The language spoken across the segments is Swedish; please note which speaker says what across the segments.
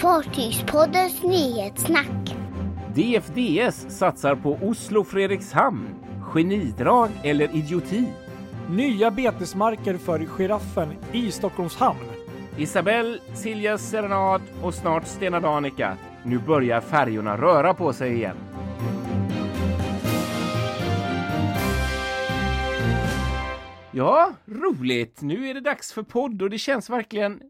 Speaker 1: Fartygspoddens nyhetssnack.
Speaker 2: DFDS satsar på Oslo-Fredrikshamn. Genidrag eller idioti?
Speaker 3: Nya betesmarker för giraffen i Stockholms hamn.
Speaker 2: Isabelle, Siljas serenad och snart Stena Danica. Nu börjar färjorna röra på sig igen. Ja, roligt! Nu är det dags för podd och det känns verkligen...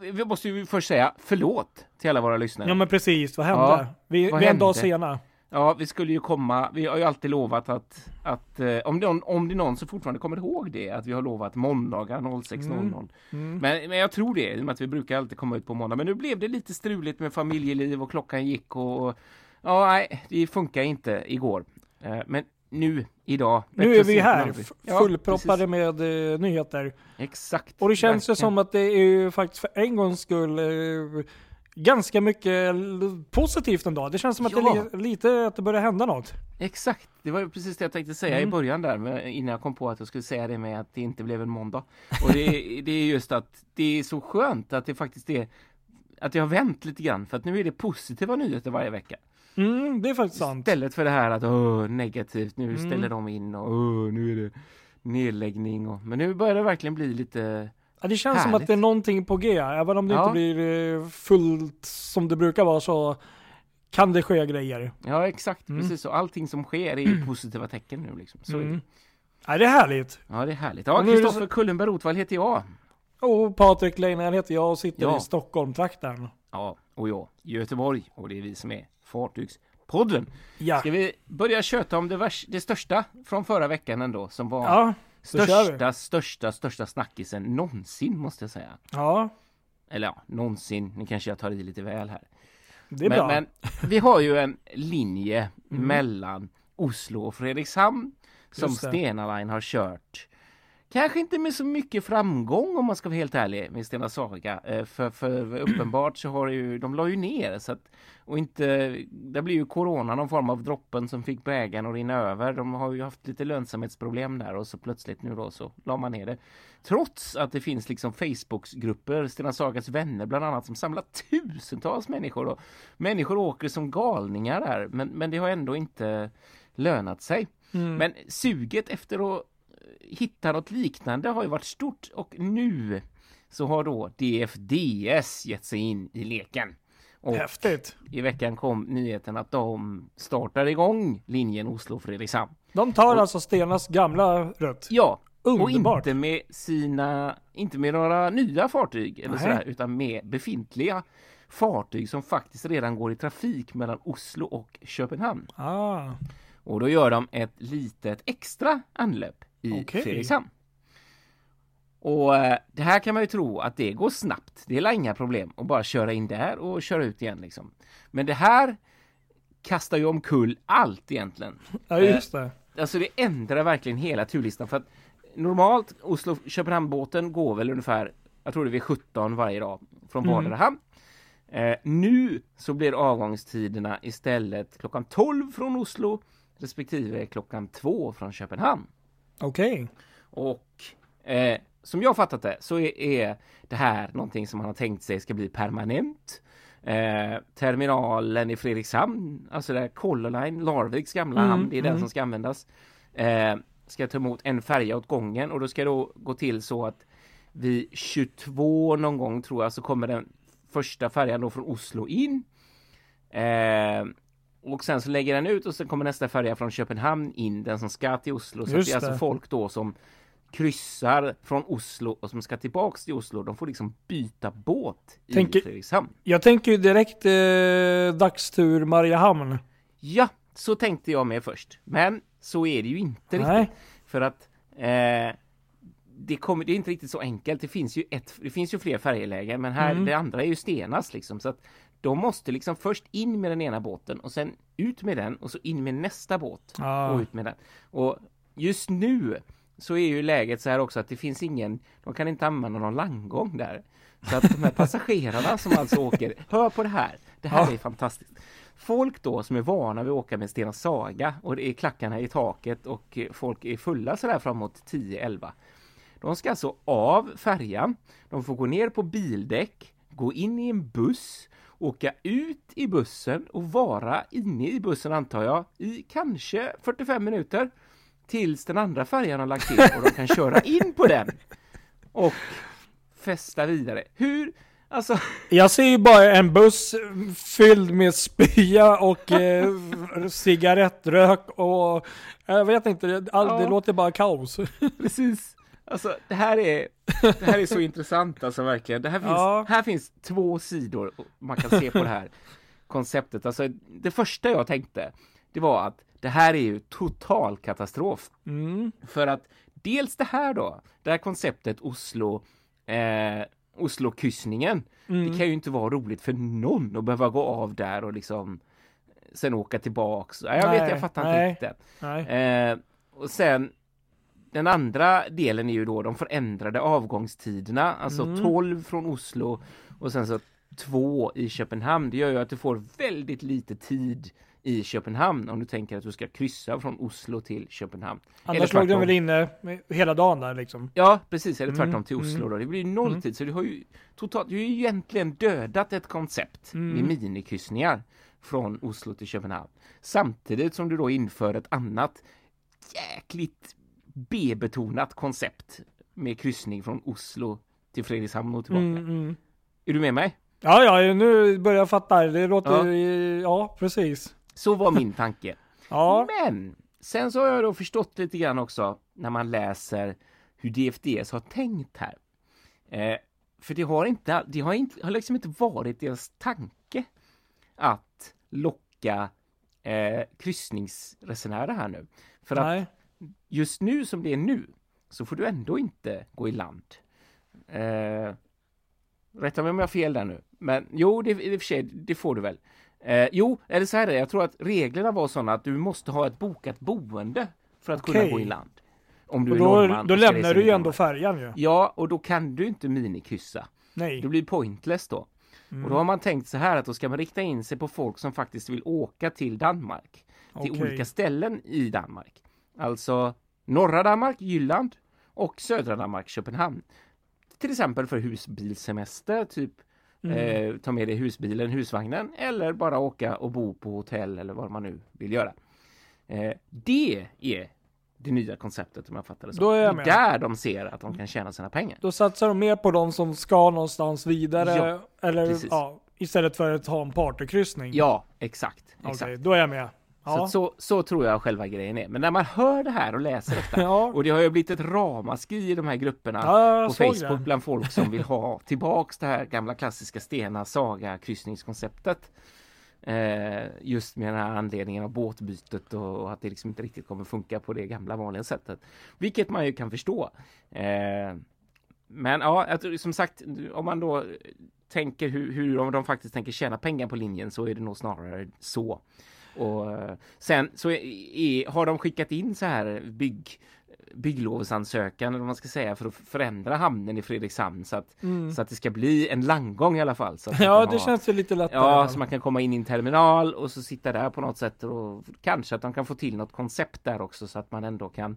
Speaker 2: Vi måste ju först säga förlåt till alla våra lyssnare.
Speaker 3: Ja men precis, vad hände?
Speaker 2: Ja,
Speaker 3: vi,
Speaker 2: vad
Speaker 3: vi är en dag sena.
Speaker 2: Ja, vi skulle ju komma. Vi har ju alltid lovat att, att eh, om, det, om det är någon som fortfarande kommer ihåg det, att vi har lovat måndagar 06.00.
Speaker 3: Mm.
Speaker 2: Men, men jag tror det, i och med att vi brukar alltid komma ut på måndag. Men nu blev det lite struligt med familjeliv och klockan gick och, och ja, nej, det funkar inte igår. Eh, men nu, idag.
Speaker 3: Nu är vi här,
Speaker 2: Ja,
Speaker 3: fullproppade med eh, nyheter.
Speaker 2: precis. Exakt.
Speaker 3: Och det känns ju som att det är ju faktiskt för en gångs skull eh, ganska mycket positivt ändå. Det känns som att det
Speaker 2: Ja.
Speaker 3: är li- lite att det börjar hända något.
Speaker 2: Exakt, det var precis det jag tänkte säga i
Speaker 3: Mm.
Speaker 2: början där innan jag kom på att jag skulle säga det med att det inte blev en måndag. Och det, det är just att det är så skönt att det faktiskt är att det har vänt lite grann för att nu är det positiva nyheter varje vecka.
Speaker 3: Mm, det är faktiskt sant.
Speaker 2: Istället för det här att åh, negativt, nu
Speaker 3: Mm.
Speaker 2: ställer de in och åh, nu är det nedläggning och men nu börjar det verkligen bli lite
Speaker 3: Ja, det känns som
Speaker 2: Härligt.
Speaker 3: att det är någonting på G. Även om det
Speaker 2: Ja.
Speaker 3: inte blir eh, fullt som det brukar vara så kan det ske grejer.
Speaker 2: Ja exakt,
Speaker 3: Mm.
Speaker 2: precis så. Allting som sker är ju positiva tecken nu liksom. Så är det.
Speaker 3: Mm. Ja, det är härligt.
Speaker 2: Ja det är härligt. Ja, Kristoffer Kullenberg Rotvall heter jag.
Speaker 3: Och Patrik Leijner heter jag och sitter
Speaker 2: Ja.
Speaker 3: i Stockholm-trakten.
Speaker 2: Ja, och jag Göteborg. Och det är vi som är Fartygspodden.
Speaker 3: Ja.
Speaker 2: Ska vi börja köta om det, det största från förra veckan ändå? Som var
Speaker 3: Ja.
Speaker 2: Största, största, största snackisen någonsin måste jag säga.
Speaker 3: Ja,
Speaker 2: Eller ja, någonsin. Nu kanske jag tar i lite väl här.
Speaker 3: det är
Speaker 2: men,
Speaker 3: bra.
Speaker 2: men vi har ju en linje
Speaker 3: Mm.
Speaker 2: mellan Oslo och Fredrikshamn som. Stena Line har kört. Kanske inte med så mycket framgång om man ska vara helt ärlig med Stena Saga. Eh, För, för uppenbart så har det ju, de la ju ner så att, och inte, det blir ju corona någon form av droppen som fick bägaren att rinna över. De har ju haft lite lönsamhetsproblem där och så plötsligt nu då så la man ner det. Trots att det finns liksom Facebooksgrupper, Stena Sagas vänner bland annat, som samlar tusentals människor och människor åker som galningar där. Men, men det har ändå inte lönat sig.
Speaker 3: Mm.
Speaker 2: Men suget efter att hitta något liknande har ju varit stort och nu så har då DFDS gett sig in i leken. Och
Speaker 3: Häftigt.
Speaker 2: i veckan kom nyheten att de startar igång linjen Oslo-Fredrikshamn.
Speaker 3: De tar
Speaker 2: Och-
Speaker 3: alltså Stenas gamla rutt.
Speaker 2: Ja,
Speaker 3: Underbart.
Speaker 2: och inte med sina, inte med några nya fartyg eller sådär, utan med befintliga fartyg som faktiskt redan går i trafik mellan Oslo och Köpenhamn.
Speaker 3: Ah,
Speaker 2: Och då gör de ett litet extra anlöp i
Speaker 3: Okej.
Speaker 2: Fredrikshamn. Och eh, det här kan man ju tro att det går snabbt. Det är inga problem att bara köra in där och köra ut igen liksom. Men det här kastar ju omkull allt egentligen.
Speaker 3: ja just det.
Speaker 2: Alltså det ändrar verkligen hela turlistan för att normalt Oslo-Köpenhamn-båten går väl ungefär, jag tror det är vid 17 varje dag från
Speaker 3: Mm.
Speaker 2: vardera hamn. Eh, nu så blir avgångstiderna istället klockan 12 från Oslo respektive klockan 2 från Köpenhamn.
Speaker 3: Okej.
Speaker 2: Och eh, som jag fattat det så är, är det här någonting som man har tänkt sig ska bli permanent. Eh, terminalen i Fredrikshamn, alltså där Color Line, Larviks gamla
Speaker 3: Mm,
Speaker 2: hamn, det är den
Speaker 3: mm.
Speaker 2: som ska användas. Eh, ska ta emot en färja åt gången och då ska det gå till så att vid 22 någon gång tror jag så kommer den första färjan då från Oslo in. Eh, och sen så lägger den ut och sen kommer nästa färja från Köpenhamn in, den som ska till Oslo. Så det är alltså folk då som kryssar från Oslo och som ska tillbaks till Oslo. De får liksom byta båt i
Speaker 3: Tänker-
Speaker 2: Fredrikshamn.
Speaker 3: Jag tänker ju direkt eh, dagstur Mariehamn.
Speaker 2: Ja, så tänkte jag med först. Men så är det ju inte
Speaker 3: Nej.
Speaker 2: riktigt. För att eh, det, kommer, det är inte riktigt så enkelt. Det finns ju, ett, det finns ju fler färjelägen men här,
Speaker 3: Mm.
Speaker 2: det andra är ju Stenas liksom. Så att de måste liksom först in med den ena båten och sen ut med den och så in med nästa båt
Speaker 3: Ah.
Speaker 2: och ut med den. Och just nu så är ju läget så här också att det finns ingen, de kan inte använda någon landgång där. Så att de här passagerarna som alltså åker, hör på det här, det här
Speaker 3: Ja.
Speaker 2: är fantastiskt. Folk då som är vana vid att åka med Stena Saga och det är klackarna i taket och folk är fulla sådär framåt 10-11. De ska alltså av färjan, de får gå ner på bildäck, gå in i en buss, åka ut i bussen och vara inne i bussen antar jag i kanske 45 minuter tills den andra färjan har lagt till och de kan köra in på den och festa vidare. Hur Alltså,
Speaker 3: Jag ser ju bara en buss fylld med spya och eh, cigarettrök och jag vet inte, det, all, det
Speaker 2: Ja.
Speaker 3: låter bara kaos.
Speaker 2: precis. Alltså, det här är, det här är så intressant alltså verkligen. Det här finns,
Speaker 3: Ja.
Speaker 2: här finns två sidor man kan se på det här konceptet. Alltså, det första jag tänkte, det var att det här är ju total katastrof.
Speaker 3: Mm.
Speaker 2: För att dels det här då, det här konceptet Oslo, eh, Oslo-kryssningen.
Speaker 3: Mm.
Speaker 2: Det kan ju inte vara roligt för någon att behöva gå av där och liksom sen åka tillbaks. Ja, Jag vet, jag fattar
Speaker 3: nej.
Speaker 2: inte riktigt. Eh, och sen den andra delen är ju då de förändrade avgångstiderna, alltså
Speaker 3: Mm.
Speaker 2: 12 från Oslo och sen så två i Köpenhamn. Det gör ju att du får väldigt lite tid i Köpenhamn om du tänker att du ska kryssa från Oslo till Köpenhamn.
Speaker 3: Annars låg
Speaker 2: tvärtom.
Speaker 3: väl inne hela dagen där liksom.
Speaker 2: Ja, precis, eller tvärtom
Speaker 3: Mm,
Speaker 2: till Oslo
Speaker 3: mm.
Speaker 2: då. Det blir ju noll
Speaker 3: Mm.
Speaker 2: så du har ju totalt, du har ju egentligen dödat ett koncept
Speaker 3: Mm.
Speaker 2: med minikryssningar från Oslo till Köpenhamn. Samtidigt som du då inför ett annat jäkligt B-betonat koncept med kryssning från Oslo till Fredrikshamn och tillbaka.
Speaker 3: Mm, mm.
Speaker 2: Är du med mig?
Speaker 3: Ja, ja, nu börjar jag fatta. Det låter,
Speaker 2: Ja.
Speaker 3: ja, precis.
Speaker 2: Så var min tanke.
Speaker 3: Ja,
Speaker 2: Men sen så har jag då förstått lite grann också när man läser hur DFDS har tänkt här. Eh, för det har inte, det har inte, har liksom inte varit deras tanke att locka eh, kryssningsresenärer här nu. För att
Speaker 3: nej.
Speaker 2: Just nu som det är nu så får du ändå inte gå i land. Eh, rätta mig om jag har fel där nu. Men jo, det, i och för sig, det får du väl. Eh, jo, eller så här är det, jag tror att reglerna var sådana att du måste ha ett bokat boende för att kunna
Speaker 3: Okej.
Speaker 2: gå i land. Om du
Speaker 3: Och
Speaker 2: är
Speaker 3: då,
Speaker 2: norrman
Speaker 3: då lämnar du ju ändå färjan ju.
Speaker 2: Ja, och då kan du inte minikryssa.
Speaker 3: Nej.
Speaker 2: Det blir pointless då.
Speaker 3: Mm.
Speaker 2: Och då har man tänkt så här att då ska man rikta in sig på folk som faktiskt vill åka till Danmark. Till
Speaker 3: Okej.
Speaker 2: olika ställen i Danmark. Alltså norra Danmark, Jylland och södra Danmark, Köpenhamn. Till exempel för husbilsemester, typ
Speaker 3: Mm.
Speaker 2: eh, ta med dig husbilen, husvagnen eller bara åka och bo på hotell eller vad man nu vill göra. Eh, det är det nya konceptet om jag fattar det så.
Speaker 3: Då är jag
Speaker 2: det
Speaker 3: med.
Speaker 2: där de ser att de kan tjäna sina pengar.
Speaker 3: Då satsar de mer på de som ska någonstans vidare.
Speaker 2: Ja,
Speaker 3: eller,
Speaker 2: precis.
Speaker 3: ja, istället för att ha en partykryssning.
Speaker 2: Ja, exakt.
Speaker 3: Okej,
Speaker 2: exakt.
Speaker 3: då är jag med.
Speaker 2: Så,
Speaker 3: Ja.
Speaker 2: att så, så tror jag själva grejen är. Men när man hör det här och läser detta
Speaker 3: ja.
Speaker 2: och det har ju blivit ett ramaskri i de här grupperna
Speaker 3: ja,
Speaker 2: på Facebook
Speaker 3: det.
Speaker 2: bland folk som vill ha tillbaks det här gamla klassiska Stena Saga kryssningskonceptet. Eh, just med den här anledningen av båtbytet och, och att det liksom inte riktigt kommer funka på det gamla vanliga sättet. Vilket man ju kan förstå. Eh, men ja, som sagt, om man då tänker hur, hur de faktiskt tänker tjäna pengar på linjen så är det nog snarare så. Och eh, sen så är, har de skickat in så här bygg bygglovsansökan eller vad man ska säga för att förändra hamnen i Fredrikshamn så att,
Speaker 3: Mm.
Speaker 2: så att det ska bli en landgång i alla fall. Så
Speaker 3: Ja, det
Speaker 2: ha-
Speaker 3: känns ju lite lättare.
Speaker 2: Ja, så man kan komma in i en terminal och så sitta där på något sätt och kanske att de kan få till något koncept där också så att man ändå kan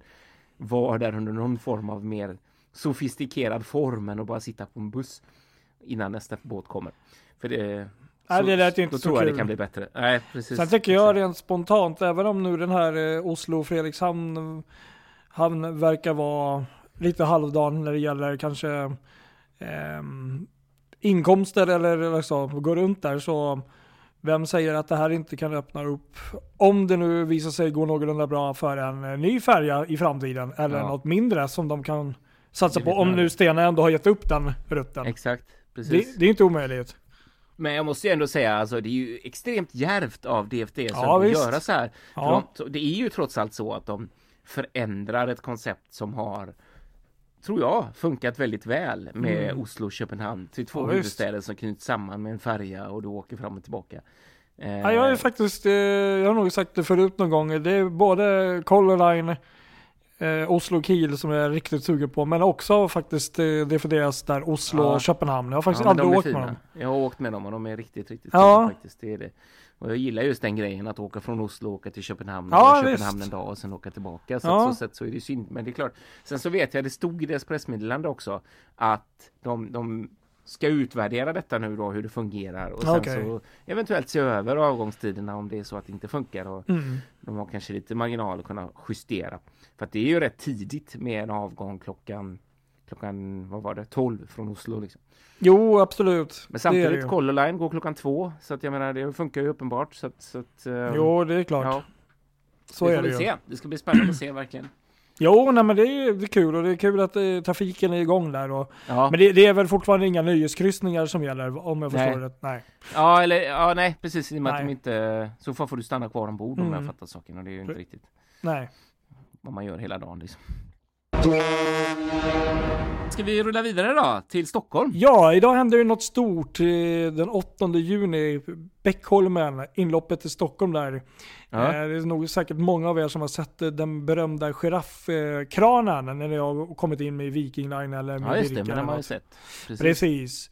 Speaker 2: vara där under någon form av mer sofistikerad form än att bara sitta på en buss innan nästa båt kommer. För det,
Speaker 3: Nej, det lät ju inte
Speaker 2: då
Speaker 3: så
Speaker 2: tror jag
Speaker 3: kul.
Speaker 2: det kan bli bättre. Nej, precis.
Speaker 3: Sen tycker jag rent spontant, även om nu den här eh, Oslo-Fredrikshamn hamn verkar vara lite halvdan när det gäller kanske ehm, inkomster eller, eller så, gå runt där så vem säger att det här inte kan öppna upp om det nu visar sig gå någorlunda bra för en eh, ny färja i framtiden eller
Speaker 2: Ja.
Speaker 3: något mindre som de kan satsa på om nu Stena ändå har gett upp den rutten.
Speaker 2: Exakt, precis.
Speaker 3: Det, det är inte omöjligt.
Speaker 2: Men jag måste ju ändå säga, alltså det är ju extremt djärvt av som
Speaker 3: Ja,
Speaker 2: att göra så här.
Speaker 3: Ja.
Speaker 2: de, det är ju trots allt så att de förändrar ett koncept som har tror jag, funkat väldigt väl med
Speaker 3: Mm.
Speaker 2: Oslo och Köpenhamn till två
Speaker 3: Ja,
Speaker 2: huvudstäder som knyts samman med en färja och du åker fram och tillbaka. Eh,
Speaker 3: Ja, jag är faktiskt, eh, jag har nog sagt det förut någon gång, det är både Color Line, eh, Oslo Kiel som jag är riktigt sugen på, men också faktiskt eh, DFDS där Oslo
Speaker 2: Ja.
Speaker 3: och Köpenhamn. Jag har faktiskt
Speaker 2: ja,
Speaker 3: aldrig åkt med
Speaker 2: fina.
Speaker 3: dem.
Speaker 2: Jag har åkt med dem och de är riktigt, riktigt
Speaker 3: Ja.
Speaker 2: fina faktiskt. Det är det. Och jag gillar just den grejen att åka från Oslo och åka till Köpenhamn
Speaker 3: Ja,
Speaker 2: och Köpenhamn
Speaker 3: visst.
Speaker 2: en dag och sen åka tillbaka. Så
Speaker 3: Ja.
Speaker 2: så sätt så är det synd. Men det är klart. Sen så vet jag, det stod i deras pressmeddelande också att de, de ska utvärdera detta nu då hur det fungerar och sen
Speaker 3: Okej.
Speaker 2: så eventuellt se över avgångstiderna om det är så att det inte funkar och
Speaker 3: Mm.
Speaker 2: de har kanske lite marginal att kunna justera. För att det är ju rätt tidigt med en avgång klockan klockan, vad var det, 12 från Oslo liksom.
Speaker 3: Jo, absolut.
Speaker 2: Men
Speaker 3: det
Speaker 2: samtidigt,
Speaker 3: det.
Speaker 2: Color Line går klockan två så att jag menar det funkar ju uppenbart så att, så att eh,
Speaker 3: Jo, det är klart.
Speaker 2: ja,
Speaker 3: så
Speaker 2: vi
Speaker 3: är det ju.
Speaker 2: se. Det ska bli spännande att se verkligen.
Speaker 3: Jo, nej men det är, det är kul och det är kul att eh, trafiken är igång där. Och,
Speaker 2: Ja,
Speaker 3: Men det, det är väl fortfarande inga nöjeskryssningar som gäller om jag förstår det Nej.
Speaker 2: ja eller ja, nej precis i och med att
Speaker 3: Nej.
Speaker 2: de inte så får du stanna kvar ombord om
Speaker 3: Mm.
Speaker 2: jag fattar saken och det är ju inte riktigt
Speaker 3: Nej.
Speaker 2: vad man gör hela dagen liksom. Ska vi rulla vidare då till Stockholm?
Speaker 3: Ja, idag händer det något stort. eh, Den 8 juni, Bäckholmen, inloppet till Stockholm där.
Speaker 2: Ja.
Speaker 3: Eh, Det är nog säkert många av er som har sett eh, den berömda giraffkranen när ni har kommit in med Viking Line eller med
Speaker 2: Ja just det, men den har man ju sett. Precis.
Speaker 3: Precis.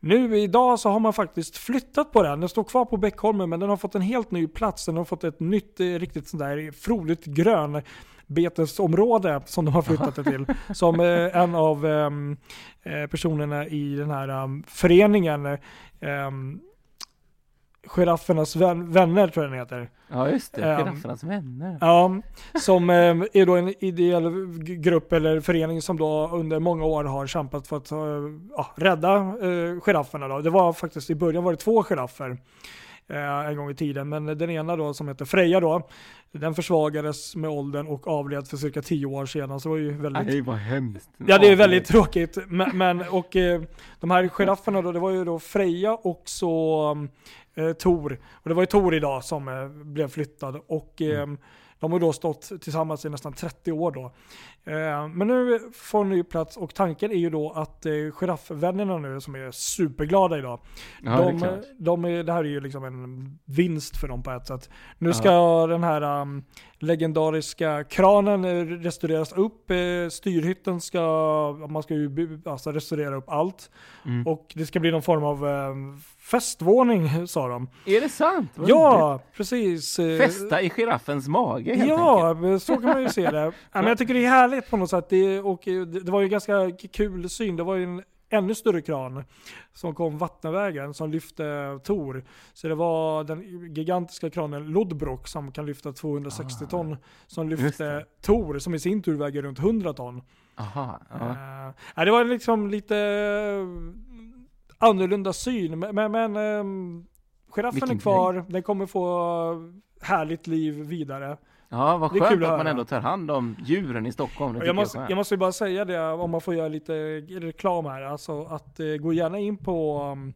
Speaker 3: Nu idag så har man faktiskt flyttat på den. Den står kvar på Bäckholmen men den har fått en helt ny plats. Den har fått ett nytt, riktigt sånt där frodigt grön betesområde som de har flyttat det till. Som eh, en av ehm, eh, personerna i den här ehm, föreningen um, Giraffernas vän, vänner tror jag den heter.
Speaker 2: Ja just det,
Speaker 3: Ehm,
Speaker 2: Giraffernas vänner.
Speaker 3: Ja, som är då en ideell grupp eller förening som då under många år har kämpat för att eh, ja, rädda eh, girafferna. Då. Det var faktiskt i början var det två giraffer en gång i tiden, men den ena då som heter Freja då, den försvagades med åldern och avled för cirka tio år sedan. Så det var ju väldigt
Speaker 2: Nej vad hemskt.
Speaker 3: Ja det är väldigt tråkigt. Men, men och eh, de här girafferna då, det var ju då Freja och så eh, Tor. Och det var ju Tor idag som eh, blev flyttad. Och eh, de har då stått tillsammans i nästan 30 år då. Eh, men nu får en ny plats och tanken är ju då att eh, giraffvännerna nu som är superglada idag.
Speaker 2: Ja, det
Speaker 3: de,
Speaker 2: klart.
Speaker 3: de är, det här är ju liksom en vinst för dem på ett sätt. Nu ska den här um, legendariska kranen eh, restaureras upp. Styrhytten ska, man ska ju alltså restaurera upp allt.
Speaker 2: Mm.
Speaker 3: Och det ska bli någon form av eh, festvåning sa de.
Speaker 2: Är det sant? Vad.
Speaker 3: Ja, precis. eh,
Speaker 2: Festa i giraffens mage helt enkelt.
Speaker 3: Ja, men så kan man ju se det. Men jag tycker det är härligt på något sätt. Det, och eh, det, det var ju ganska kul syn. Det var ju en ännu större kran som kom vattenvägen som lyfte Tor. Så det var den gigantiska kranen Lodbrok som kan lyfta 260
Speaker 2: Ah.
Speaker 3: ton som lyfte
Speaker 2: det.
Speaker 3: Tor som i sin tur väger runt 100 ton.
Speaker 2: Aha, ja.
Speaker 3: Ja, det var liksom lite annorlunda syn. Men, men, ehm, giraffen är kvar. Den kommer få härligt liv vidare.
Speaker 2: ja, vad skönt
Speaker 3: att
Speaker 2: att man ändå tar hand om djuren i Stockholm.
Speaker 3: Jag
Speaker 2: tycker
Speaker 3: måste,
Speaker 2: jag
Speaker 3: jag måste bara säga det om man får göra lite reklam här. Alltså att eh, gå gärna in på, um,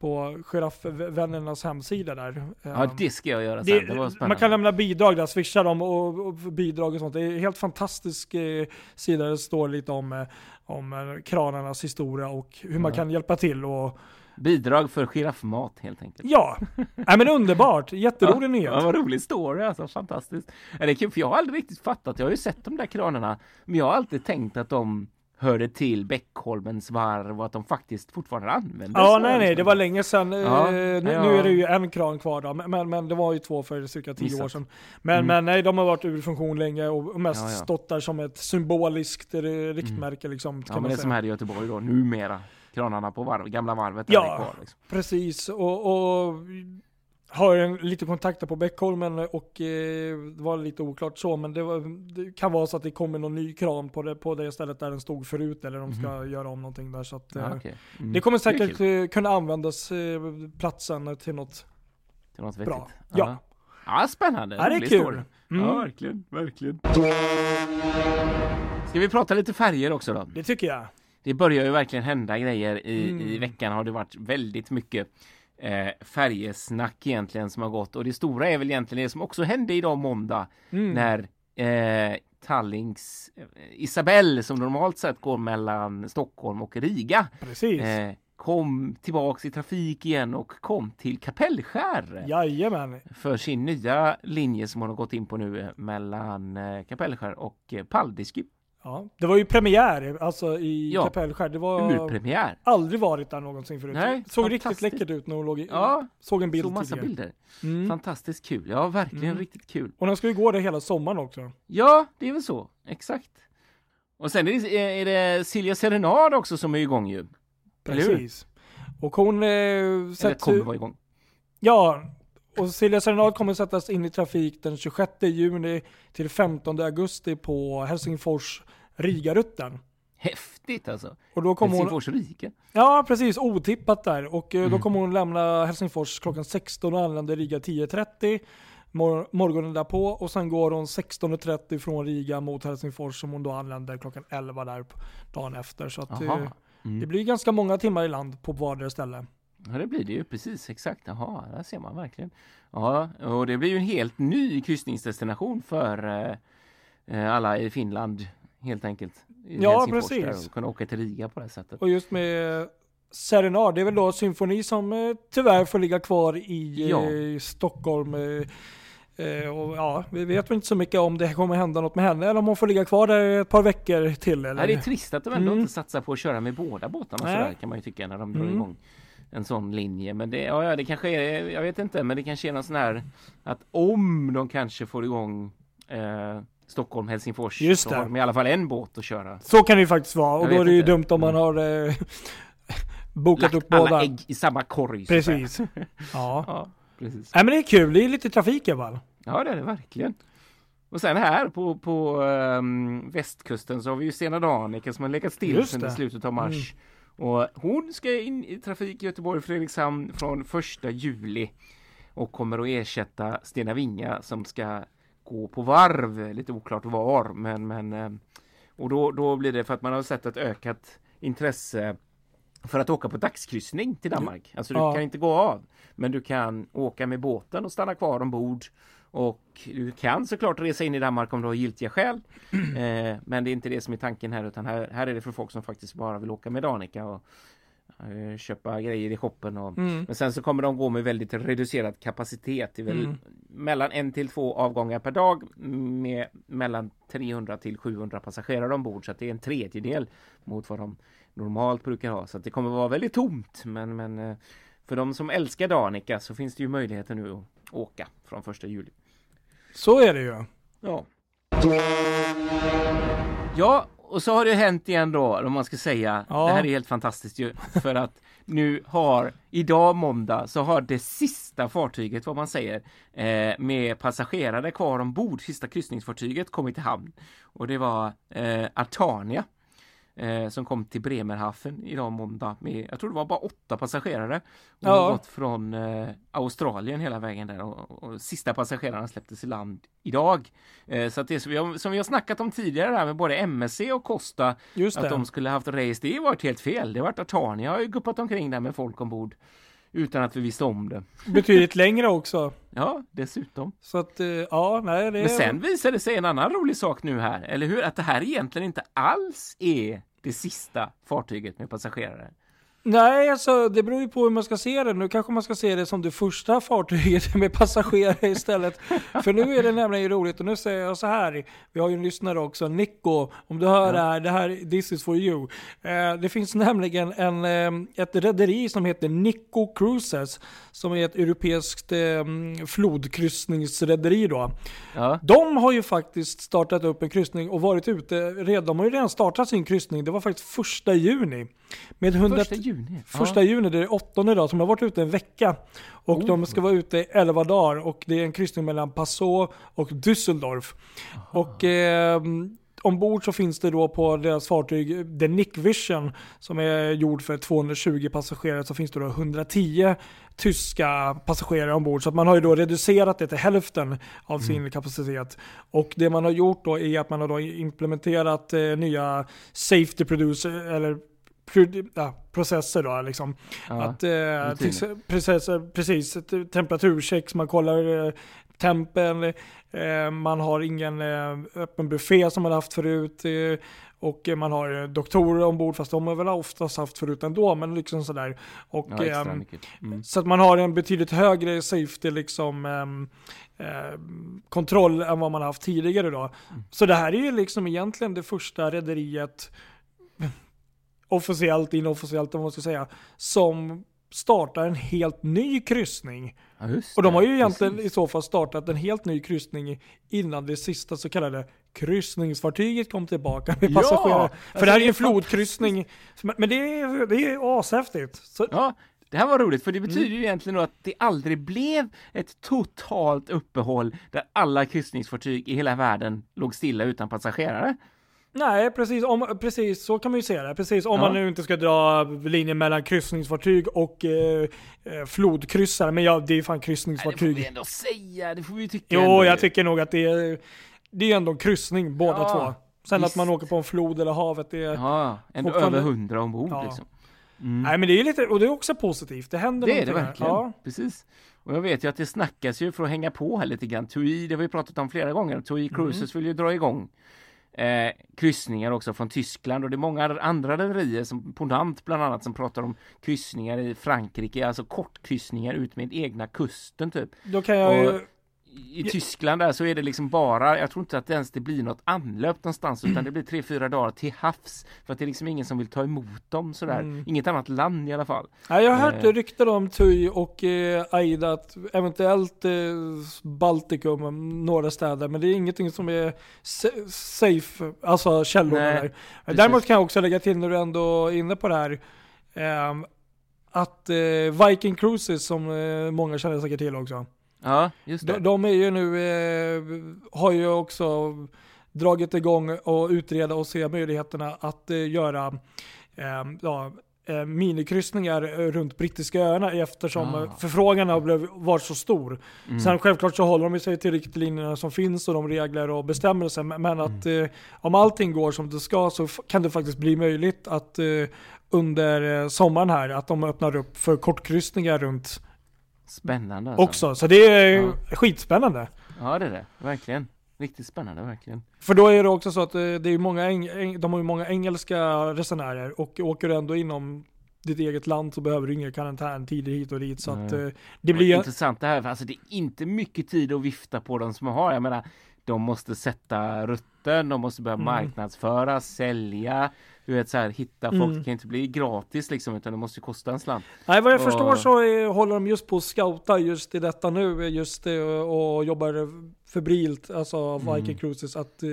Speaker 3: på Giraffvännernas hemsida där.
Speaker 2: Ja,
Speaker 3: Um,
Speaker 2: det ska jag göra sen.
Speaker 3: det, man kan lämna bidrag där, swisha dem och, och bidrag och sånt. Det är en helt fantastisk eh, sida. Det står lite om, eh, om eh, kranarnas historia och hur man
Speaker 2: Ja.
Speaker 3: kan hjälpa till. Och,
Speaker 2: Bidrag för giraffmat helt enkelt.
Speaker 3: ja, Nej, men underbart. Jätterolig nyhet.
Speaker 2: Ja, vad rolig story alltså, fantastiskt. Ja, det är kul, för jag har aldrig riktigt fattat, jag har ju sett de där kranarna, men jag har alltid tänkt att de hörde till Bäckholmens varv och att de faktiskt fortfarande användes.
Speaker 3: Ja, nej, nej, det var länge sedan. Eh,
Speaker 2: Ja,
Speaker 3: nu,
Speaker 2: ja.
Speaker 3: nu är det ju en kran kvar då, men- men, det var ju två för cirka tio
Speaker 2: Missat.
Speaker 3: år sedan. Men,
Speaker 2: Mm.
Speaker 3: men nej, de har varit ur funktion länge och mest
Speaker 2: Ja,
Speaker 3: stått där som ett symboliskt riktmärke liksom.
Speaker 2: Ja, men det är som här i Göteborg då, numera. Kranarna på varv, gamla varvet
Speaker 3: Ja.
Speaker 2: Liksom.
Speaker 3: Precis, och, och har en, lite kontakter på Bäckholmen och eh, det var lite oklart så, men det, var, det kan vara så att det kommer någon ny kran på det, på det stället där den stod förut eller de ska göra om någonting där. Så att, eh.
Speaker 2: Ja, okej. Mm.
Speaker 3: Det kommer
Speaker 2: Det
Speaker 3: säkert eh, kunna användas eh, platsen till något
Speaker 2: Till något vettigt.
Speaker 3: bra. Ja.
Speaker 2: Ja, spännande.
Speaker 3: Ja, det är kul. Mm.
Speaker 2: Ja, verkligen, verkligen. Ska vi prata lite färger också då?
Speaker 3: Det tycker jag.
Speaker 2: Det börjar ju verkligen hända grejer. I,
Speaker 3: Mm.
Speaker 2: i veckan har det varit väldigt mycket eh, färjesnack egentligen som har gått. Och det stora är väl egentligen det som också hände idag måndag
Speaker 3: Mm.
Speaker 2: när eh, Tallings eh, Isabelle som normalt sett går mellan Stockholm och Riga
Speaker 3: Precis.
Speaker 2: eh, kom tillbaks i trafik igen och kom till Kapellskär
Speaker 3: Jajamän.
Speaker 2: för sin nya linje som hon har gått in på nu eh, mellan eh, Kapellskär och eh, Paldiski.
Speaker 3: Ja. Det var ju premiär alltså i
Speaker 2: Ja.
Speaker 3: Kapellskär. Det var
Speaker 2: Urpremiär.
Speaker 3: aldrig varit där någonsin förut.
Speaker 2: Nej,
Speaker 3: såg riktigt läckert ut när hon låg i,
Speaker 2: Ja,
Speaker 3: såg en bild
Speaker 2: så massa
Speaker 3: tidigare.
Speaker 2: bilder.
Speaker 3: Mm.
Speaker 2: Fantastiskt kul. Ja, verkligen
Speaker 3: Mm.
Speaker 2: riktigt kul.
Speaker 3: Och den ska ju gå där hela sommaren också.
Speaker 2: Ja, det är väl så. Exakt. Och sen är det, är det Silja Serenad också som är igång ju. Eller?
Speaker 3: Precis. Och hon eh,
Speaker 2: Eller
Speaker 3: sätts
Speaker 2: kommer
Speaker 3: ju-
Speaker 2: vara igång.
Speaker 3: Ja, och Silja Serenad kommer sättas in i trafik den 26 juni till 15 augusti på Helsingfors Rigarutten.
Speaker 2: Häftigt alltså.
Speaker 3: Och då kommer hon,
Speaker 2: Helsingfors rike.
Speaker 3: ja precis, otippat där. Och eh, då
Speaker 2: Mm.
Speaker 3: kommer hon lämna Helsingfors klockan 16 och anländer Riga 10.30 mor- morgonen därpå. Och sen går hon 16.30 från Riga mot Helsingfors som hon då anländer klockan 11 där dagen efter. Så att, eh.
Speaker 2: Mm.
Speaker 3: det blir ganska många timmar i land på vardera ställe.
Speaker 2: Ja, det blir det ju precis exakt. Jaha, där ser man verkligen. Ja, och det blir ju en helt ny kryssningsdestination för eh, eh, alla i Finland helt enkelt. I
Speaker 3: Ja, precis.
Speaker 2: Och kunna åka till Riga på det sättet.
Speaker 3: Och just med Serenad, det är väl då symfoni som eh, tyvärr får ligga kvar i
Speaker 2: Ja.
Speaker 3: eh, Stockholm. Eh, eh, och ja, vi vet väl inte så mycket om det kommer hända något med henne eller om hon får ligga kvar där ett par veckor till. Eller?
Speaker 2: Ja, det är trist att de ändå
Speaker 3: Mm.
Speaker 2: inte satsar på att köra med båda båtarna
Speaker 3: Nej.
Speaker 2: sådär kan man ju tycka när de drar
Speaker 3: Mm.
Speaker 2: igång en sån linje. Men det, ja, det kanske är, jag vet inte, men det kanske är någon sån här att om de kanske får igång eh, Stockholm, Helsingfors
Speaker 3: Just
Speaker 2: så
Speaker 3: det.
Speaker 2: har de i alla fall en båt att köra.
Speaker 3: Så kan det ju faktiskt vara och
Speaker 2: Jag
Speaker 3: då är det ju dumt om man
Speaker 2: Mm.
Speaker 3: har eh, bokat
Speaker 2: Lagt
Speaker 3: upp
Speaker 2: alla
Speaker 3: båda.
Speaker 2: ägg i samma korg.
Speaker 3: Precis. Ja.
Speaker 2: Ja, precis.
Speaker 3: Nej men det är kul, det är lite trafik i alla fall.
Speaker 2: Ja, det är det verkligen. Och sen här på, på ehm, västkusten så har vi ju Stena Danica som har legat still sedan.
Speaker 3: Mm.
Speaker 2: slutet av mars. Och hon ska in i trafik i Göteborg Fredrikshamn från första juli och kommer att ersätta Stena Vinga som ska gå på varv, lite oklart var, men, men ehm, och då, då blir det för att man har sett ett ökat intresse för att åka på dagskryssning till Danmark. Alltså du
Speaker 3: Ja.
Speaker 2: kan inte gå av, men du kan åka med båten och stanna kvar ombord. Och du kan såklart resa in i Danmark om du har giltiga skäl. Eh, men det är inte det som är tanken här utan här, här är det för folk som faktiskt bara vill åka med Danica och eh, köpa grejer i shoppen. Och,
Speaker 3: Mm.
Speaker 2: Men sen så kommer de gå med väldigt reducerad kapacitet. Det är väl
Speaker 3: Mm.
Speaker 2: mellan en till två avgångar per dag med mellan 300 till 700 passagerare ombord. Så att det är en tredjedel mot vad de normalt brukar ha. Så att det kommer vara väldigt tomt. Men, men eh, för de som älskar Danica så finns det ju möjligheter nu att åka från första juli.
Speaker 3: Så är det ju.
Speaker 2: Ja. Ja, och så har det hänt igen då, om man ska säga.
Speaker 3: Ja.
Speaker 2: Det här är helt fantastiskt ju. För att nu har, idag måndag, så har det sista fartyget, vad man säger, eh, med passagerare kvar ombord, sista kryssningsfartyget, kommit i hamn. Och det var eh, Artania. Eh, som kom till Bremerhaven idag måndag med, jag tror det var bara åtta passagerare. Och
Speaker 3: Ja.
Speaker 2: har gått från eh, Australien hela vägen där och, och sista passagerarna släpptes i land idag. Eh, så att det som vi, har, som vi har snackat om tidigare där med både MSC och Costa att de skulle haft race, det har varit helt fel. Det har varit Artania har ju guppat omkring där med folk ombord utan att vi visste om det.
Speaker 3: Betydligt längre också.
Speaker 2: Ja, dessutom.
Speaker 3: Så att, eh, ja, nej det
Speaker 2: Men sen visade det sig en annan rolig sak nu här, eller hur? Att det här egentligen inte alls är det sista fartyget med passagerare.
Speaker 3: Nej, alltså det beror ju på hur man ska se det. Nu kanske man ska se det som det första fartyget med passagerare istället. För nu är det nämligen roligt och nu säger jag så här. Vi har ju en lyssnare också, Nico. Om du hör det här, det här, this is for you. Eh, det finns nämligen en, eh, ett rederi som heter Nico Cruises. Som är ett europeiskt eh, flodkryssningsrederi då.
Speaker 2: Ja,
Speaker 3: De har ju faktiskt startat upp en kryssning och varit ute redan. De har ju redan startat sin kryssning. Det var faktiskt första juni. Med 100,
Speaker 2: första juni.
Speaker 3: Första juni, det är åttonde dag, som har varit ute en vecka. Och
Speaker 2: Oh.
Speaker 3: de ska vara ute i 11 dagar och det är en kryssning mellan Passau och Düsseldorf. Och eh, ombord så finns det då på deras fartyg The Nick Vision som är gjord för 220 passagerare så finns det då 110 tyska passagerare ombord. Så man har ju då reducerat det till hälften av sin kapacitet. Och det man har gjort då är att man har då implementerat eh, nya safety producer, eller ja, processer då liksom.
Speaker 2: Ja,
Speaker 3: Att, eh, till, precis, precis, ett temperaturcheck, man kollar eh, tempen, eh, man har ingen eh, öppen buffé som man haft förut. Eh, och eh, man har eh, doktorer ombord, fast de har väl oftast haft förut ändå, men liksom sådär. Och,
Speaker 2: ja
Speaker 3: ehm.
Speaker 2: Mm.
Speaker 3: så att man har en betydligt högre safety liksom, ehm, kontroll än vad man haft tidigare då. Så det här är ju liksom egentligen det första rederiet, officiellt, inofficiellt om man ska säga, som starta en helt ny kryssning.
Speaker 2: Ja, just
Speaker 3: Och de har
Speaker 2: det,
Speaker 3: ju egentligen
Speaker 2: precis.
Speaker 3: i så fall startat en helt ny kryssning innan det sista så kallade kryssningsfartyget kom tillbaka med
Speaker 2: Ja,
Speaker 3: passagerare. För
Speaker 2: alltså
Speaker 3: det här är
Speaker 2: det
Speaker 3: ju en flodkryssning. Men det är, det är ashäftigt. Så,
Speaker 2: Ja, det här var roligt för det betyder
Speaker 3: Mm.
Speaker 2: ju egentligen att det aldrig blev ett totalt uppehåll där alla kryssningsfartyg i hela världen låg stilla utan passagerare.
Speaker 3: Nej, precis, om, precis så kan man ju se det. Precis, om
Speaker 2: Ja.
Speaker 3: man nu inte ska dra linjen mellan kryssningsfartyg och eh, eh, flodkryssare. Men ja, det är fan
Speaker 2: Nej, det får
Speaker 3: kryssningsfartyg.
Speaker 2: vi ändå säga, det får vi tycka.
Speaker 3: Jo, jag tycker nog att det är, det är ändå en kryssning båda
Speaker 2: Ja,
Speaker 3: två. Sen
Speaker 2: visst.
Speaker 3: att man åker på en flod eller havet, det är...
Speaker 2: Ja, ändå över hundra ombord
Speaker 3: Ja.
Speaker 2: liksom. Mm.
Speaker 3: Nej men det är lite, och det är också positivt. Det händer
Speaker 2: Det är det verkligen.
Speaker 3: Ja.
Speaker 2: Precis. Och jag vet ju att det snackas ju för att hänga på här lite grann. TUI, det har vi pratat om flera gånger. TUI
Speaker 3: Mm.
Speaker 2: Cruises vill ju dra igång eh, kryssningar också från Tyskland och det är många andra rederier som Ponant bland annat som pratar om kryssningar i Frankrike, alltså kortkryssningar ut med egna kusten typ.
Speaker 3: Då kan jag ju...
Speaker 2: I Tyskland där så är det liksom bara, jag tror inte att ens det blir något anlöp någonstans utan det blir tre, fyra dagar till havs. För att det är liksom ingen som vill ta emot dem sådär.
Speaker 3: Mm.
Speaker 2: Inget annat land i alla fall.
Speaker 3: Nej, jag har hört
Speaker 2: Eh.
Speaker 3: rykten om TUI och eh, AIDA, att eventuellt eh, Baltikum, några städer, men det är ingenting som är sa- safe, alltså källorna
Speaker 2: Nej,
Speaker 3: där.
Speaker 2: precis.
Speaker 3: Däremot kan jag också lägga till när du ändå är inne på det här, ehm, att eh, Viking Cruises, som eh, många känner säkert till också,
Speaker 2: Ja, just det.
Speaker 3: de, de är ju nu, eh, har ju också dragit igång och utreda och se möjligheterna att eh, göra eh, ja, eh, minikryssningar runt brittiska öarna eftersom
Speaker 2: Ah.
Speaker 3: förfrågan har varit så stor.
Speaker 2: Mm.
Speaker 3: Sen självklart så håller de sig till riktlinjerna som finns och de regler och bestämmelser men men att
Speaker 2: Mm.
Speaker 3: eh, om allting går som det ska så kan det faktiskt bli möjligt att eh, under eh, sommaren här att de öppnar upp för kortkryssningar runt
Speaker 2: Spännande alltså.
Speaker 3: också. Så det är
Speaker 2: Ja.
Speaker 3: skitspännande.
Speaker 2: Ja, det är det. Verkligen. Riktigt spännande, verkligen.
Speaker 3: För då är det också så att eh, det är många, de har ju många engelska resenärer och åker du ändå inom ditt eget land så behöver du inga karantäntider hit och dit. Så att
Speaker 2: Nej.
Speaker 3: eh, det blir...
Speaker 2: Intressant det här, för alltså det är inte mycket tid att vifta på de som har. Jag menar, de måste sätta rutten, de måste börja
Speaker 3: Mm.
Speaker 2: marknadsföra, sälja. Du vet så här, hitta folk.
Speaker 3: Mm.
Speaker 2: Det kan inte bli gratis liksom, utan det måste kosta en slant.
Speaker 3: Nej vad jag
Speaker 2: och-
Speaker 3: förstår så är, håller de just på att scouta just i detta nu, just det, och jobbar febrilt, alltså Viking
Speaker 2: Mm.
Speaker 3: Cruises, att eh,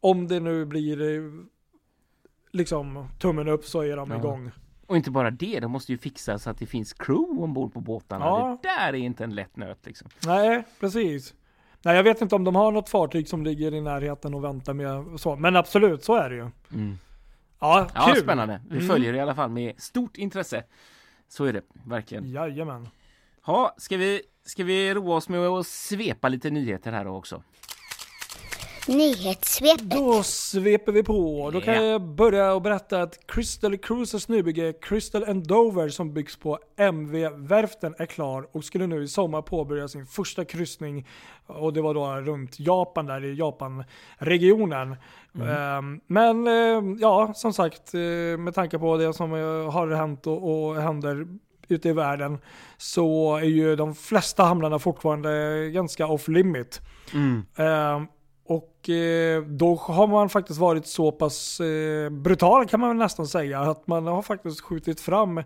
Speaker 3: om det nu blir eh, liksom tummen upp så är de
Speaker 2: Ja.
Speaker 3: igång.
Speaker 2: Och inte bara det, de måste ju fixa så att det finns crew ombord på båtarna.
Speaker 3: Ja.
Speaker 2: Det där är inte en lätt nöt liksom.
Speaker 3: Nej, precis. Nej, jag vet inte om de har något fartyg som ligger i närheten och väntar med så, men absolut, så är det ju.
Speaker 2: Mm.
Speaker 3: Ja,
Speaker 2: Ja,
Speaker 3: kul!
Speaker 2: spännande. Vi
Speaker 3: Mm.
Speaker 2: följer det i alla fall med stort intresse. Så är det, verkligen.
Speaker 3: Jajamän.
Speaker 2: Ja, ska vi, ska vi roa oss med att svepa lite nyheter här då också?
Speaker 1: Nyhetssvepet.
Speaker 3: Då sveper vi på. Då kan
Speaker 2: Ja.
Speaker 3: jag börja och berätta att Crystal Cruises nybygge Crystal and Dover som byggs på MV-verften är klar och skulle nu i sommar påbörja sin första kryssning. Och det var då runt Japan där i Japan-regionen. Ehm, Men eh, ja, som sagt, eh, med tanke på det som eh, har hänt och, och händer ute i världen så är ju de flesta hamnarna fortfarande ganska off limit.
Speaker 2: Mm.
Speaker 3: Och eh, då har man faktiskt varit så pass eh, brutal kan man väl nästan säga att man har faktiskt skjutit fram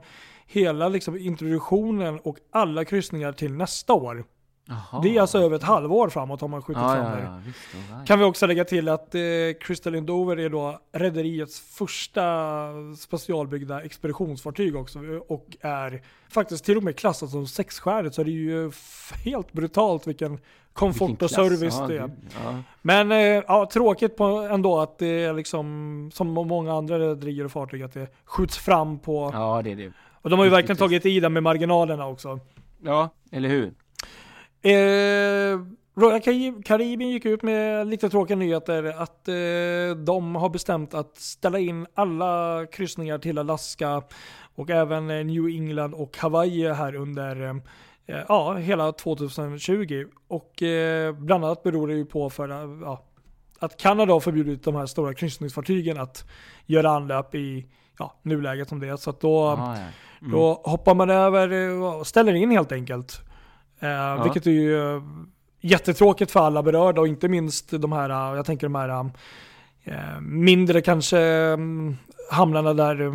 Speaker 3: hela liksom, introduktionen och alla kryssningar till nästa år.
Speaker 2: Jaha.
Speaker 3: Det är alltså över ett halvår framåt har man skjutit
Speaker 2: ja,
Speaker 3: fram
Speaker 2: ja,
Speaker 3: det.
Speaker 2: ja, all right.
Speaker 3: Kan vi också lägga till att eh, Crystal Endover är då rederiets första specialbyggda expeditionsfartyg också och är faktiskt till och med klassat som sexstjärnigt så det är ju helt brutalt vilken komfort
Speaker 2: Vilken
Speaker 3: och service
Speaker 2: ja,
Speaker 3: det är.
Speaker 2: Ja.
Speaker 3: Men eh, ja, tråkigt på ändå att det är liksom som många andra rederier och fartyg att det skjuts fram på.
Speaker 2: ja, det är det.
Speaker 3: Och de har ju verkligen tagit i det med marginalerna också.
Speaker 2: Ja, eller hur?
Speaker 3: Eh, Royal Caribbean gick ut med lite tråkiga nyheter att eh, de har bestämt att ställa in alla kryssningar till Alaska och även eh, New England och Hawaii här under eh, ja, hela 2020. Och eh, bland annat beror det ju på för eh, ja, att Kanada har förbjudit de här stora kryssningsfartygen att göra anlöp i ja, nuläget som det är. Så att då,
Speaker 2: Ja, ja. Mm.
Speaker 3: då hoppar man över eh, och ställer in helt enkelt. Eh, Vilket är ju eh, jättetråkigt för alla berörda och inte minst de här, eh, jag tänker de här mindre kanske mm, hamnarna där eh,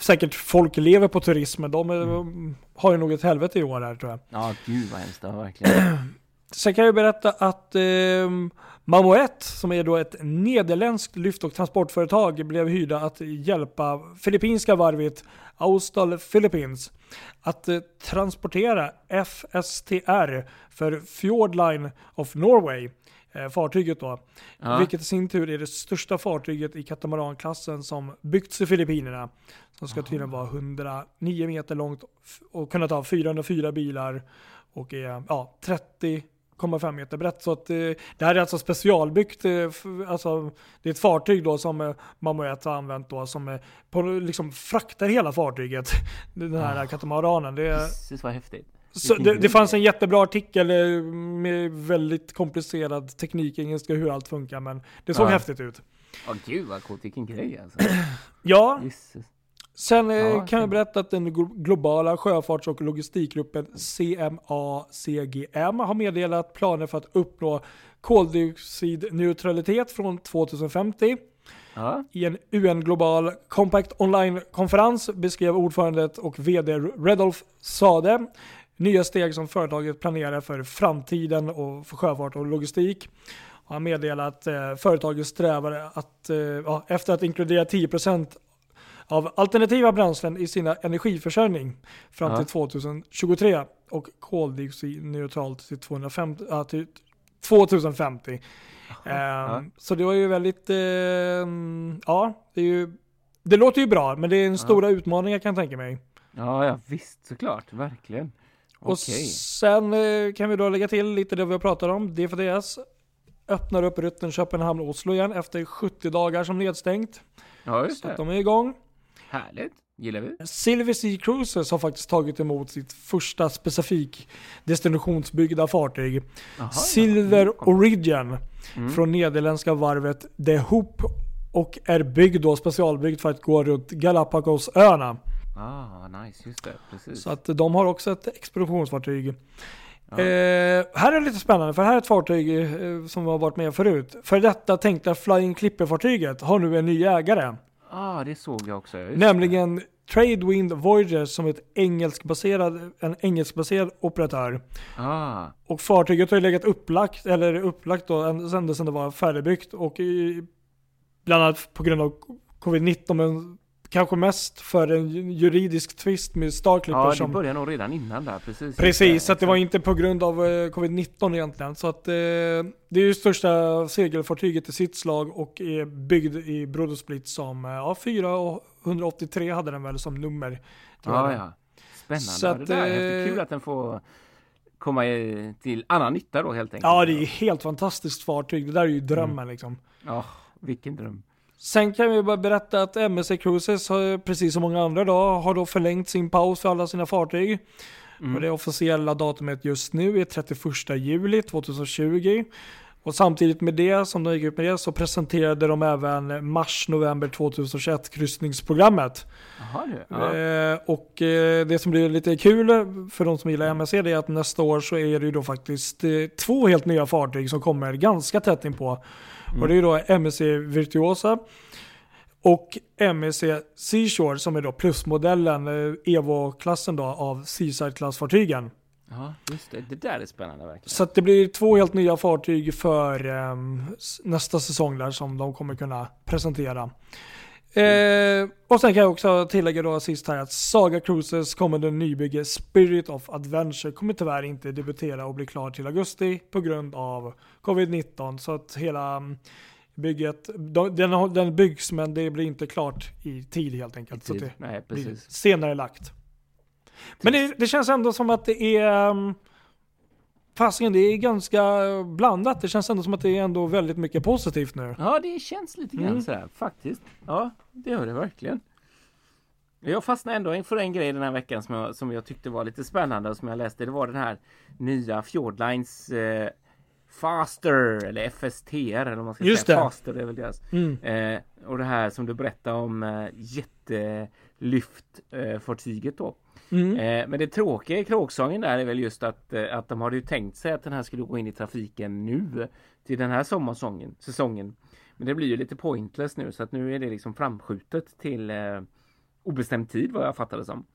Speaker 3: säkert folk lever på turismen. De mm. har ju nog ett helvete i år här tror jag.
Speaker 2: Ja, gud vad hemskt. Ja, verkligen.
Speaker 3: Sen kan jag berätta att eh, Mamoet, som är då ett nederländskt lyft och transportföretag, blev hyrda att hjälpa filippinska varvet Austal Philippines att eh, transportera FSTR för Fjordline of Norway eh, fartyget då. Ja. Vilket i sin tur är det största fartyget i katamaranklassen som byggts i Filippinerna. Som ska tydligen vara 109 meter långt och kunna ta 404 bilar och är ja, 30 1,5 meter brett. Så att, eh, det här är alltså specialbyggt. Eh, alltså, det är ett fartyg då som eh, Mamoet har använt då som eh, på, liksom fraktar hela fartyget. Den här oh. katamaranen. Det,
Speaker 2: Precis vad häftigt.
Speaker 3: Så det, det, fanns en jättebra artikel eh, med väldigt komplicerad teknik, engelska hur allt funkar, men det såg ja. häftigt ut.
Speaker 2: Ja, oh, gud vad coolt, vilken grej alltså.
Speaker 3: ja. Jesus. Sen eh, ja, kan jag berätta att den globala sjöfarts och logistikgruppen CMA-CGM har meddelat planer för att uppnå koldioxidneutralitet från 2050. Ja. I en UN Global Compact Online-konferens beskrev ordförandet och VD Redolf Sade nya steg som företaget planerar för framtiden och för sjöfart och logistik. Han meddelar att eh, företaget strävar att, eh, efter att inkludera 10% av alternativa bränslen i sina energiförsörjning fram till ja. 2023 och koldioxidneutralt till, 250, äh, till 2050. Ja. Um, så det var ju väldigt, uh, ja, det, ju, det låter ju bra, men det är en stora utmaning jag kan tänka mig.
Speaker 2: Ja, ja visst såklart, verkligen.
Speaker 3: Och sen uh, kan vi då lägga till lite det vi har pratat om. DFDS öppnar upp rutten Köpenhamn-Oslo igen efter 70 dagar som nedstängt.
Speaker 2: Ja, just
Speaker 3: det. Så att de är igång.
Speaker 2: Härligt. Gillar vi.
Speaker 3: Silver Sea Cruises har faktiskt tagit emot sitt första specifik destinationsbyggda fartyg. Aha, Silver ja. Origin mm. från nederländska varvet The Hoop och är byggd då specialbyggd för att gå runt Galapagosöarna.
Speaker 2: Ah, nice, just det, precis.
Speaker 3: Så att de har också ett expeditionsfartyg. Ja. Eh, här är det lite spännande, för här är ett fartyg eh, som har varit med förut. För detta tänkta Flying Clipper-fartyget har nu en ny ägare.
Speaker 2: Ah, det såg jag också. Just
Speaker 3: Nämligen Tradewind Voyager som ett engelskbaserad, en engelskbaserad operatör.
Speaker 2: Ah.
Speaker 3: Och fartyget har ju legat upplagt, eller upplagt då, ända sedan det var färdigbyggt. Och i, bland annat på grund av covid-19, men kanske mest för en juridisk tvist med Starclipper.
Speaker 2: Ja, det började nog redan innan där. Precis.
Speaker 3: Precis, så att det var inte på grund av eh, covid-19 egentligen. Så att eh, det är ju största segelfartyget i sitt slag och är byggd i Brodersplit som, eh, ja, 483 hade den väl som nummer.
Speaker 2: Ja, ja. Spännande. Så att, det där är kul att den får komma till annan nytta då helt enkelt.
Speaker 3: Ja, det är helt fantastiskt fartyg. Det där är ju drömmen mm. liksom.
Speaker 2: Ja, vilken dröm.
Speaker 3: Sen kan vi bara berätta att MSC Cruises, precis som många andra idag, har då förlängt sin paus för alla sina fartyg. Mm. Och det officiella datumet just nu är 31 juli 2020. Och samtidigt med det, som de gick ut med det, så presenterade de även mars-november 2021 kryssningsprogrammet.
Speaker 2: Aha, ja.
Speaker 3: eh, och eh, det som blir lite kul för de som gillar MSC det är att nästa år så är det ju då faktiskt eh, två helt nya fartyg som kommer ganska tätt in på. Mm. Och det är då MSC Virtuosa och MSC Seashore som är då plusmodellen, eh, Evo-klassen då av Seaside-klassfartygen.
Speaker 2: Ja, just det. Det där är spännande verkligen.
Speaker 3: Så det blir två helt nya fartyg för um, nästa säsong där som de kommer kunna presentera. Mm. Eh, och sen kan jag också tillägga då sist här att Saga Cruises kommande nybygge Spirit of Adventure kommer tyvärr inte debutera och bli klar till augusti på grund av covid-19. Så att hela mm, bygget, den, den byggs men det blir inte klart i tid helt enkelt.
Speaker 2: Tid.
Speaker 3: Så det
Speaker 2: Nej, precis. blir
Speaker 3: senare lagt. Men det, det, känns ändå som att det är um, Fasiken, det är ganska blandat. Det känns ändå som att det är ändå väldigt mycket positivt nu.
Speaker 2: Ja, det känns lite grann mm. sådär faktiskt. Ja, det gör det verkligen. Jag fastnade ändå inför en grej den här veckan som jag, som jag tyckte var lite spännande och som jag läste. Det var den här nya Fjordlines eh, Faster eller FSTR eller vad man ska
Speaker 3: Just
Speaker 2: säga.
Speaker 3: Det.
Speaker 2: Faster är väl deras.
Speaker 3: Mm.
Speaker 2: Eh, och det här som du berättade om eh, jättelyftfartyget eh, då. Mm. Eh, men det tråkiga i kråksången där är väl just att, eh, att de hade ju tänkt sig att den här skulle gå in i trafiken nu till den här sommarsången, säsongen. Men det blir ju lite pointless nu så att nu är det liksom framskjutet till, eh, obestämd tid vad jag fattade som.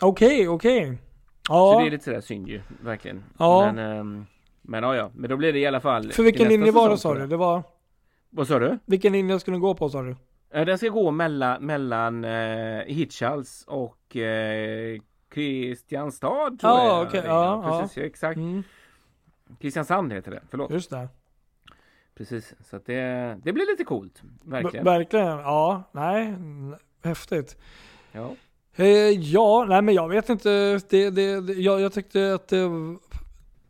Speaker 3: Okej, okej.
Speaker 2: Så
Speaker 3: Ja,
Speaker 2: det är lite sådär synd ju, verkligen.
Speaker 3: Ja.
Speaker 2: Men, ehm, men ja, ja, men då blir det i alla fall.
Speaker 3: för vilken linje var det sa du? Det var,
Speaker 2: Vad sa du?
Speaker 3: vilken linje skulle du gå på sa du?
Speaker 2: Eh, Den ska gå mellan, mellan eh, Hirtshals och eh, Kristianstad tror
Speaker 3: Ja,
Speaker 2: jag. är.
Speaker 3: ja,
Speaker 2: precis, exakt.
Speaker 3: Mm,
Speaker 2: Kristiansand heter det, förlåt.
Speaker 3: just det.
Speaker 2: Precis, så att det, det blir lite coolt. Verkligen.
Speaker 3: Ver- verkligen, ja, nej, häftigt.
Speaker 2: Ja.
Speaker 3: Eh, ja, nej men jag vet inte. Det, det, det, jag, jag tyckte att det,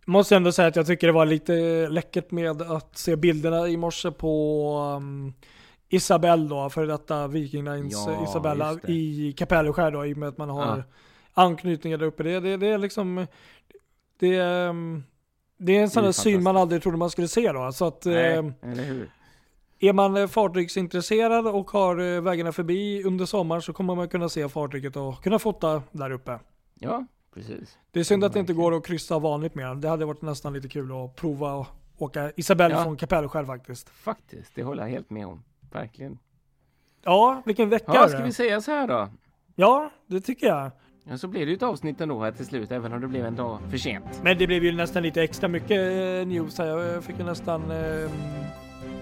Speaker 3: måste ändå säga att jag tycker det var lite läckert med att se bilderna i morse på um, Isabelle då, för detta Viking Lines
Speaker 2: Ja,
Speaker 3: Isabella
Speaker 2: det.
Speaker 3: i Kapellskär då, i och med att man har
Speaker 2: Ja.
Speaker 3: anknytningar där uppe. Det, det, det är liksom, det, är, um, det är en sån där syn man aldrig trodde man skulle se då. Så att,
Speaker 2: Nej,
Speaker 3: eh,
Speaker 2: eller hur?
Speaker 3: är man eh, fartygsintresserad och har eh, vägarna förbi under sommaren så kommer man kunna se fartyget och kunna fota där uppe.
Speaker 2: Ja, precis.
Speaker 3: Det är synd att det inte går att kryssa vanligt mer. Det hade varit nästan lite kul att prova att åka Isabelle
Speaker 2: Ja.
Speaker 3: från Kapellskär faktiskt.
Speaker 2: Faktiskt, det håller jag helt med om. Verkligen.
Speaker 3: Ja, vilken vecka
Speaker 2: Ja, ska vi säga så här då?
Speaker 3: Ja, det tycker jag.
Speaker 2: Ja, så blir det ju ett avsnitt ändå här till slut, även om det blev en dag för sent.
Speaker 3: Men det blev ju nästan lite extra mycket eh, news här. Jag fick ju nästan... Eh,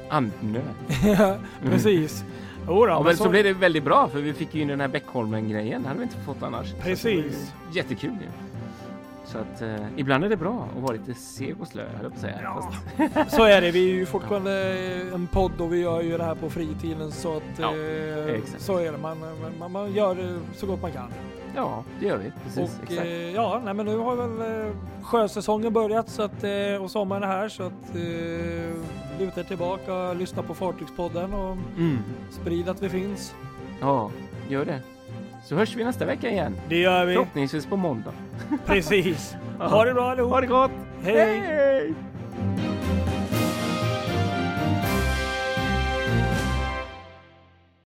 Speaker 2: Andnöd.
Speaker 3: precis. Jo då,
Speaker 2: Ja,
Speaker 3: men
Speaker 2: men så blev det väldigt bra, för vi fick ju in den här Beckholmen-grejen. Det hade vi inte fått annars. Så
Speaker 3: Precis.
Speaker 2: Jättekul ju. Så att eh, ibland är det bra att vara lite seg och slö, höll jag på att säga.
Speaker 3: Ja.
Speaker 2: Fast,
Speaker 3: Så är det. Vi är ju fortfarande en podd och vi gör ju det här på fritiden så att...
Speaker 2: Ja,
Speaker 3: eh, så är det. Man, man, man gör så gott man kan.
Speaker 2: ja, det gör vi. Precis,
Speaker 3: och eh, ja, nej, men nu har väl eh, sjösäsongen börjat så att, eh, och sommaren är här så att eh, luta er tillbaka, lyssna på Fartygspodden och
Speaker 2: Mm.
Speaker 3: sprid att vi finns.
Speaker 2: Ja, gör det. Så hörs vi nästa vecka igen.
Speaker 3: Det gör vi.
Speaker 2: Förhoppningsvis på måndag.
Speaker 3: Precis. Ha det bra allihop.
Speaker 2: Ha det gott!
Speaker 3: Hej.
Speaker 2: Hej!